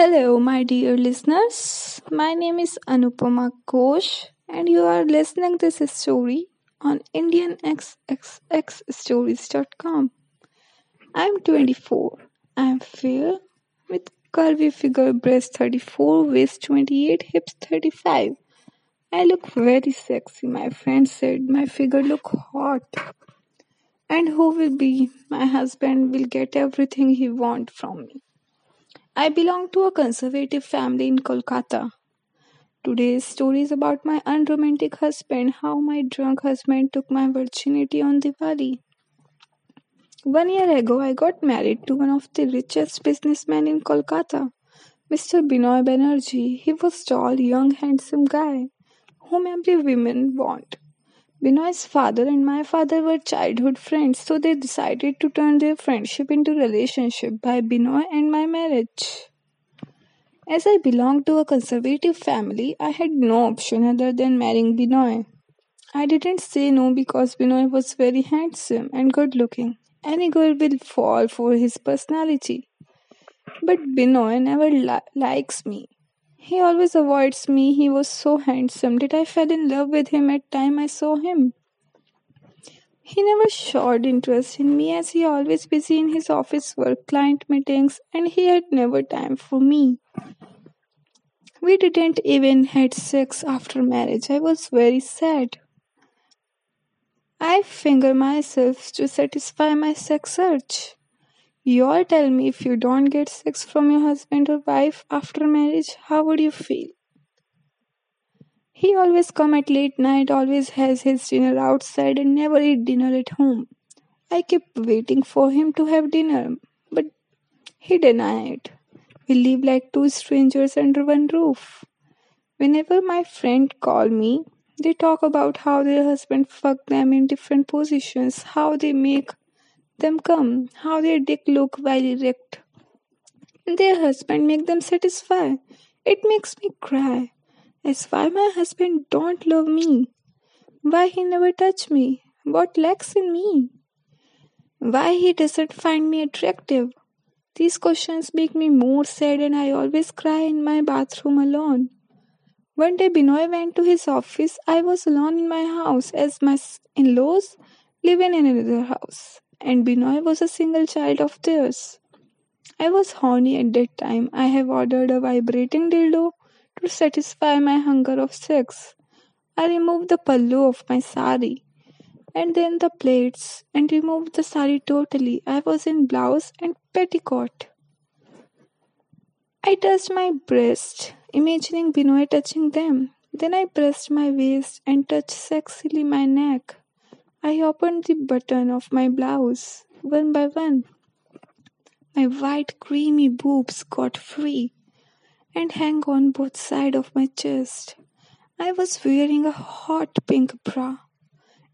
Hello, my dear listeners. My name is Anupama Kosh, and you are listening this story on IndianXXXStories.com. I'm 24. I'm fair with curvy figure, breast 34, waist 28, hips 35. I look very sexy. My friend said my figure look hot. And who will be? My husband will get everything he want from me. I belong to a conservative family in Kolkata. Today's story is about my unromantic husband, how my drunk husband took my virginity on Diwali. One year ago, I got married to one of the richest businessmen in Kolkata, Mr. Binoy Banerjee. He was tall, young, handsome guy, whom every woman want. Binoy's father and my father were childhood friends, so they decided to turn their friendship into relationship by Binoy and my marriage. As I belonged to a conservative family, I had no option other than marrying Binoy. I didn't say no because Binoy was very handsome and good looking. Any girl will fall for his personality. But Binoy never li- likes me. He always avoids me. He was so handsome that I fell in love with him at time I saw him. He never showed interest in me as he always busy in his office work, client meetings, and he had never time for me. We didn't even had sex after marriage. I was very sad. I finger myself to satisfy my sex urge. You all tell me if you don't get sex from your husband or wife after marriage, how would you feel? He always come at late night, always has his dinner outside and never eat dinner at home. I kept waiting for him to have dinner, but he denied. We live like two strangers under one roof. Whenever my friend call me, they talk about how their husband fuck them in different positions, how they make them come, how their dick look while erect. Their husband make them satisfy. It makes me cry. As why my husband don't love me. Why he never touch me. What lacks in me. Why he doesn't find me attractive. These questions make me more sad and I always cry in my bathroom alone. One day Binoy went to his office. I was alone in my house as my in-laws live in another house and Binoy was a single child of theirs. I was horny at that time. I have ordered a vibrating dildo to satisfy my hunger of sex. I removed the pallu of my sari and then the plaits and removed the sari totally. I was in blouse and petticoat. I touched my breast, imagining Binoy touching them. Then I pressed my waist and touched sexily my neck. I opened the button of my blouse one by one. My white creamy boobs got free and hang on both sides of my chest. I was wearing a hot pink bra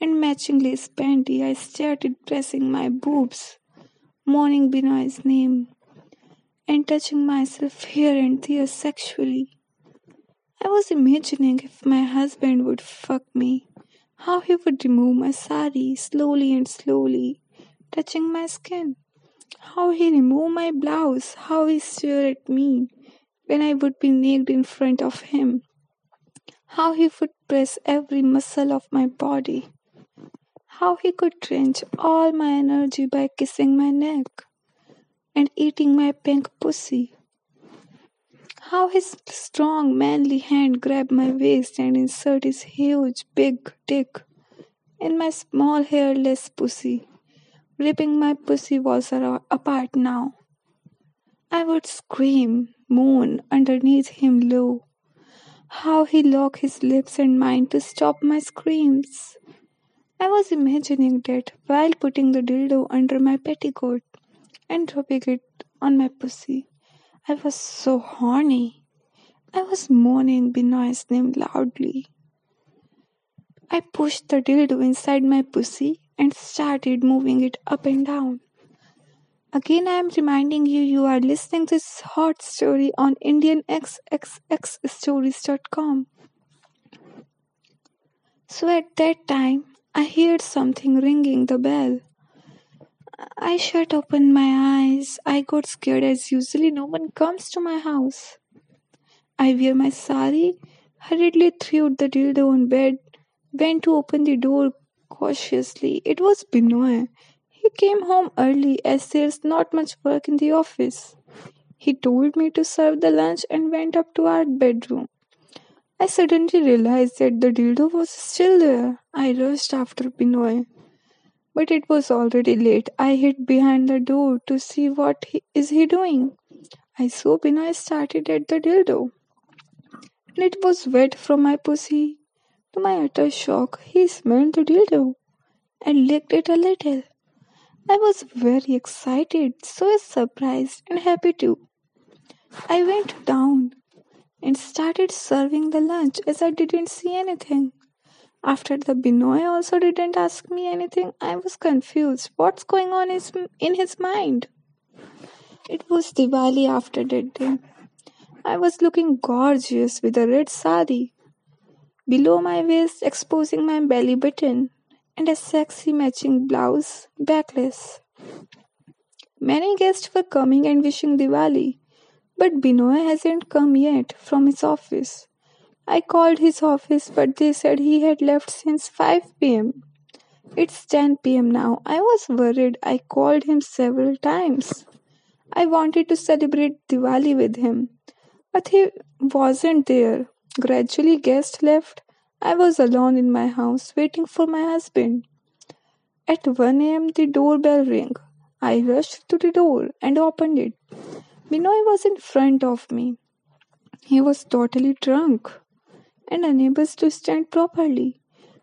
and matching lace panty. I started pressing my boobs, mourning Binoy's name, and touching myself here and there sexually. I was imagining if my husband would fuck me how he would remove my sari slowly and slowly, touching my skin. How he removed my blouse, how he stared at me when I would be naked in front of him. How he would press every muscle of my body. How he could drench all my energy by kissing my neck and eating my pink pussy. How his strong, manly hand grabbed my waist and insert his huge, big dick in my small, hairless pussy, ripping my pussy walls apart now. I would scream, moan underneath him low. How he locked his lips and mine to stop my screams. I was imagining that while putting the dildo under my petticoat and dropping it on my pussy. I was so horny. I was moaning Binoy's name loudly. I pushed the dildo inside my pussy and started moving it up and down. Again, I am reminding you you are listening to this hot story on IndianXXXStories.com. So at that time, I heard something ringing the bell. I shut open my eyes. I got scared as usually no one comes to my house. I wear my sari, hurriedly threw the dildo on bed, went to open the door cautiously. It was Binoy. He came home early as there's not much work in the office. He told me to serve the lunch and went up to our bedroom. I suddenly realized that the dildo was still there. I rushed after Binoy. But it was already late. I hid behind the door to see what he, is he doing. I saw Binoy started at the dildo. And it was wet from my pussy. To my utter shock, he smelled the dildo and licked it a little. I was very excited, so surprised and happy too. I went down and started serving the lunch as I didn't see anything. After the Binoy also didn't ask me anything, I was confused. What's going on is in his mind? It was Diwali after that day. I was looking gorgeous with a red sari, below my waist exposing my belly button, and a sexy matching blouse, backless. Many guests were coming and wishing Diwali, but Binoy hasn't come yet from his office. I called his office, but they said he had left since 5 pm. It's 10 pm now. I was worried. I called him several times. I wanted to celebrate Diwali with him, but he wasn't there. Gradually, guests left. I was alone in my house waiting for my husband. At 1 am, the doorbell rang. I rushed to the door and opened it. Binoy was in front of me. He was totally drunk and unable to stand properly.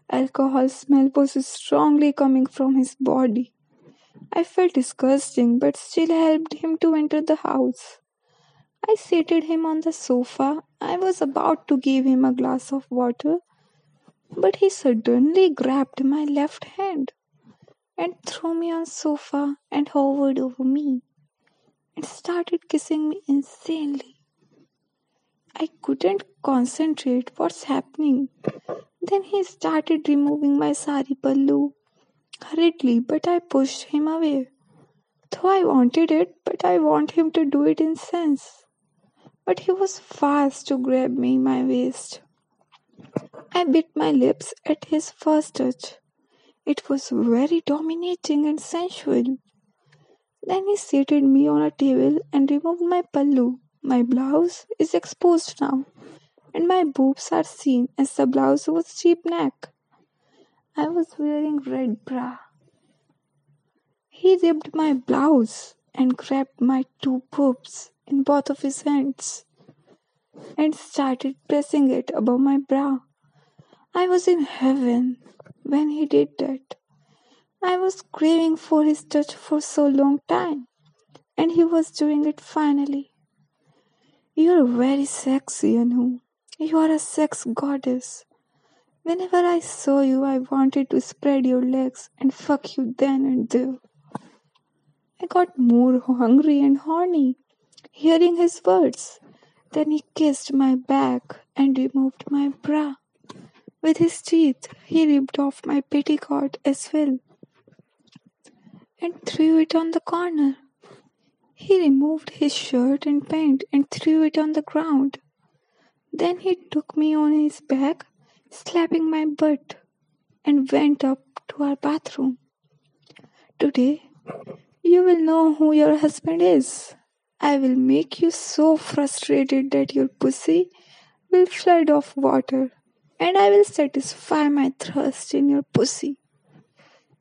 Alcohol smell was strongly coming from his body. I felt disgusting but still helped him to enter the house. I seated him on the sofa. I was about to give him a glass of water, but he suddenly grabbed my left hand and threw me on sofa and hovered over me and started kissing me insanely. I couldn't concentrate what's happening. Then he started removing my sari pallu hurriedly, but I pushed him away. Though I wanted it, but I want him to do it in sense. But he was fast to grab me my waist. I bit my lips at his first touch. It was very dominating and sensual. Then he seated me on a table and removed my pallu. My blouse is exposed now, and my boobs are seen as the blouse was cheap neck. I was wearing red bra. He ripped my blouse and grabbed my two boobs in both of his hands and started pressing it above my bra. I was in heaven when he did that. I was craving for his touch for so long time, and he was doing it finally. You're very sexy, Anu. You are a sex goddess. Whenever I saw you, I wanted to spread your legs and fuck you then and there. I got more hungry and horny, hearing his words. Then he kissed my back and removed my bra. With his teeth, he ripped off my petticoat as well and threw it on the corner. He removed his shirt and pant and threw it on the ground. Then he took me on his back, slapping my butt, and went up to our bathroom. Today, you will know who your husband is. I will make you so frustrated that your pussy will flood of water, and I will satisfy my thirst in your pussy.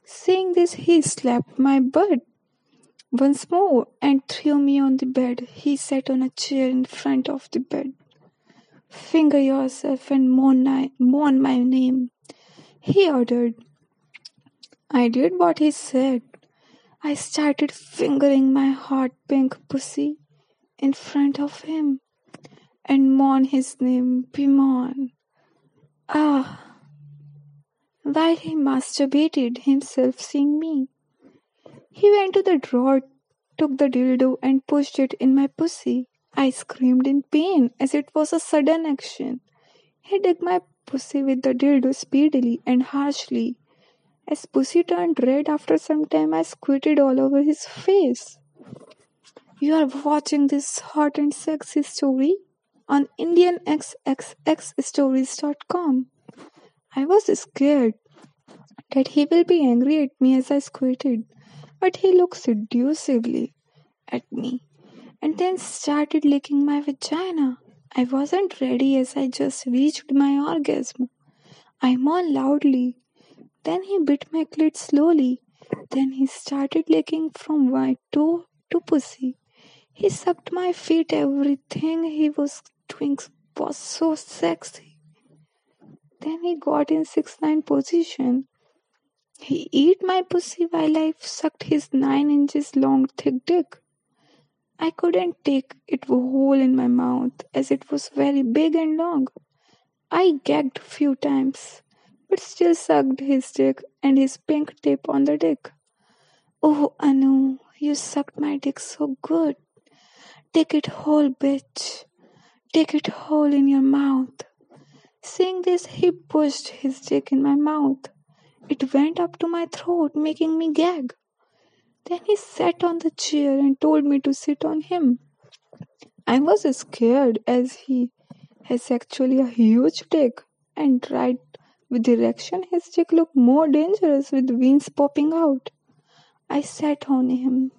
Saying this, he slapped my butt once more and threw me on the bed. He sat on a chair in front of the bed. Finger yourself and mourn, my name, he ordered. I did what he said. I started fingering my hot pink pussy in front of him and mourn his name, Bimon. Ah! While he masturbated himself seeing me. He went to the drawer, took the dildo, and pushed it in my pussy. I screamed in pain as it was a sudden action. He dug my pussy with the dildo speedily and harshly, As pussy turned red after some time, I squirted all over his face. You are watching this hot and sexy story on IndianXXXStories.com. I was scared that he will be angry at me as I squirted, but he looked seductively at me and then started licking my vagina. I wasn't ready as I just reached my orgasm. I moaned loudly. Then he bit my clit slowly. Then he started licking from my toe to pussy. He sucked my feet. Everything he was doing was so sexy. Then he got in 6 9 position. He ate my pussy while I sucked his 9 inches long thick dick. I couldn't take it whole in my mouth as it was very big and long. I gagged a few times, but still sucked his dick and his pink tip on the dick. Oh, Anu, you sucked my dick so good. Take it whole, bitch. Take it whole in your mouth. Saying this, he pushed his dick in my mouth. It went up to my throat, making me gag. Then he sat on the chair and told me to sit on him. I was scared as he has actually a huge dick, and right with erection, his dick looked more dangerous with veins popping out. I sat on him.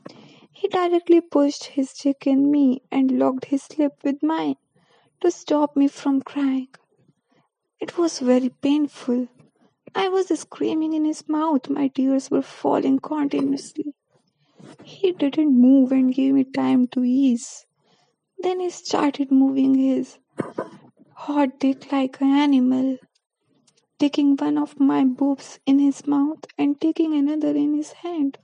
He directly pushed his dick in me and locked his lip with mine to stop me from crying. It was very painful. I was screaming in his mouth. My tears were falling continuously. He didn't move and gave me time to ease. Then he started moving his hot dick like an animal, taking one of my boobs in his mouth and taking another in his hand.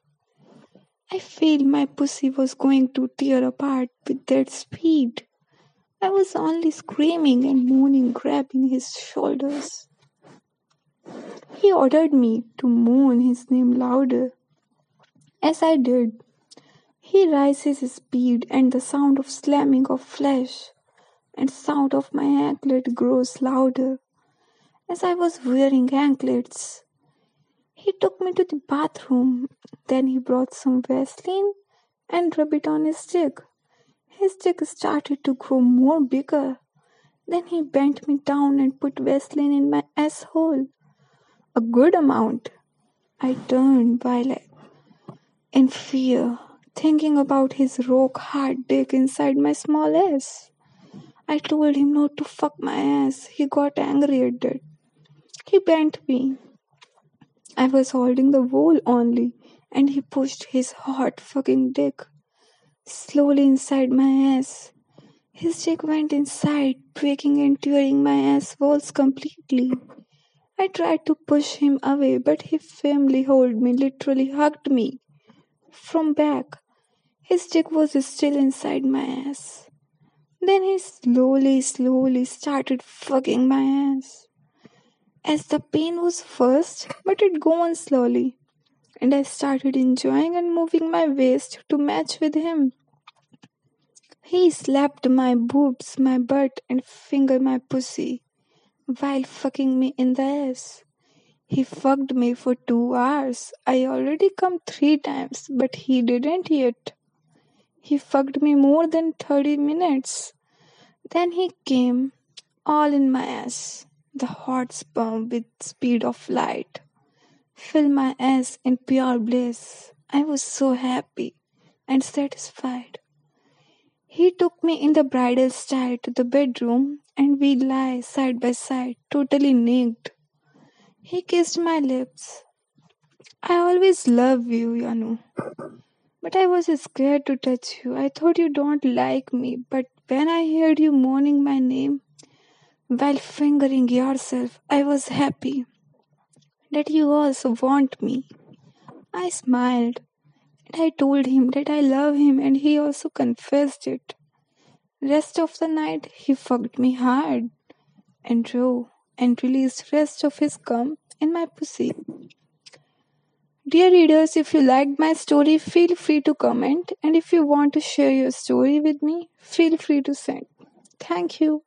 I felt my pussy was going to tear apart with that speed. I was only screaming and moaning, grabbing his shoulders. He ordered me to moan his name louder. As I did, he raised his speed and the sound of slamming of flesh and sound of my anklet grows louder. As I was wearing anklets, he took me to the bathroom. Then he brought some Vaseline and rubbed it on his dick. His dick started to grow more bigger. Then he bent me down and put Vaseline in my asshole. A good amount. I turned I, in fear, thinking about his rock hard dick inside my small ass. I told him not to fuck my ass. He got angry at that. He bent me. I was holding the wall only, and he pushed his hot fucking dick slowly inside my ass. His dick went inside, breaking and tearing my ass walls completely. I tried to push him away, but he firmly held me, literally hugged me from back. His dick was still inside my ass. Then he slowly, slowly started fucking my ass as the pain was first, but it go on slowly, and I started enjoying and moving my waist to match with him. He slapped my boobs, my butt, and fingered my pussy while fucking me in the ass. He fucked me for two hours. I already come three times, but he didn't yet. He fucked me more than 30 minutes. Then he came all in my ass the hot sperm with speed of light fill my ass in pure bliss. I was so happy and satisfied. He took me in the bridal style to the bedroom and we lie side by side, totally naked. He kissed my lips. I always love you, Anu. But I was scared to touch you. I thought you don't like me. But when I heard you moaning my name, while fingering yourself, I was happy that you also want me. I smiled and I told him that I love him and he also confessed it. Rest of the night he fucked me hard and drove and released rest of his cum in my pussy. Dear readers, if you liked my story, feel free to comment and if you want to share your story with me, feel free to send. Thank you.